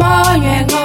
mo nhẹ ngó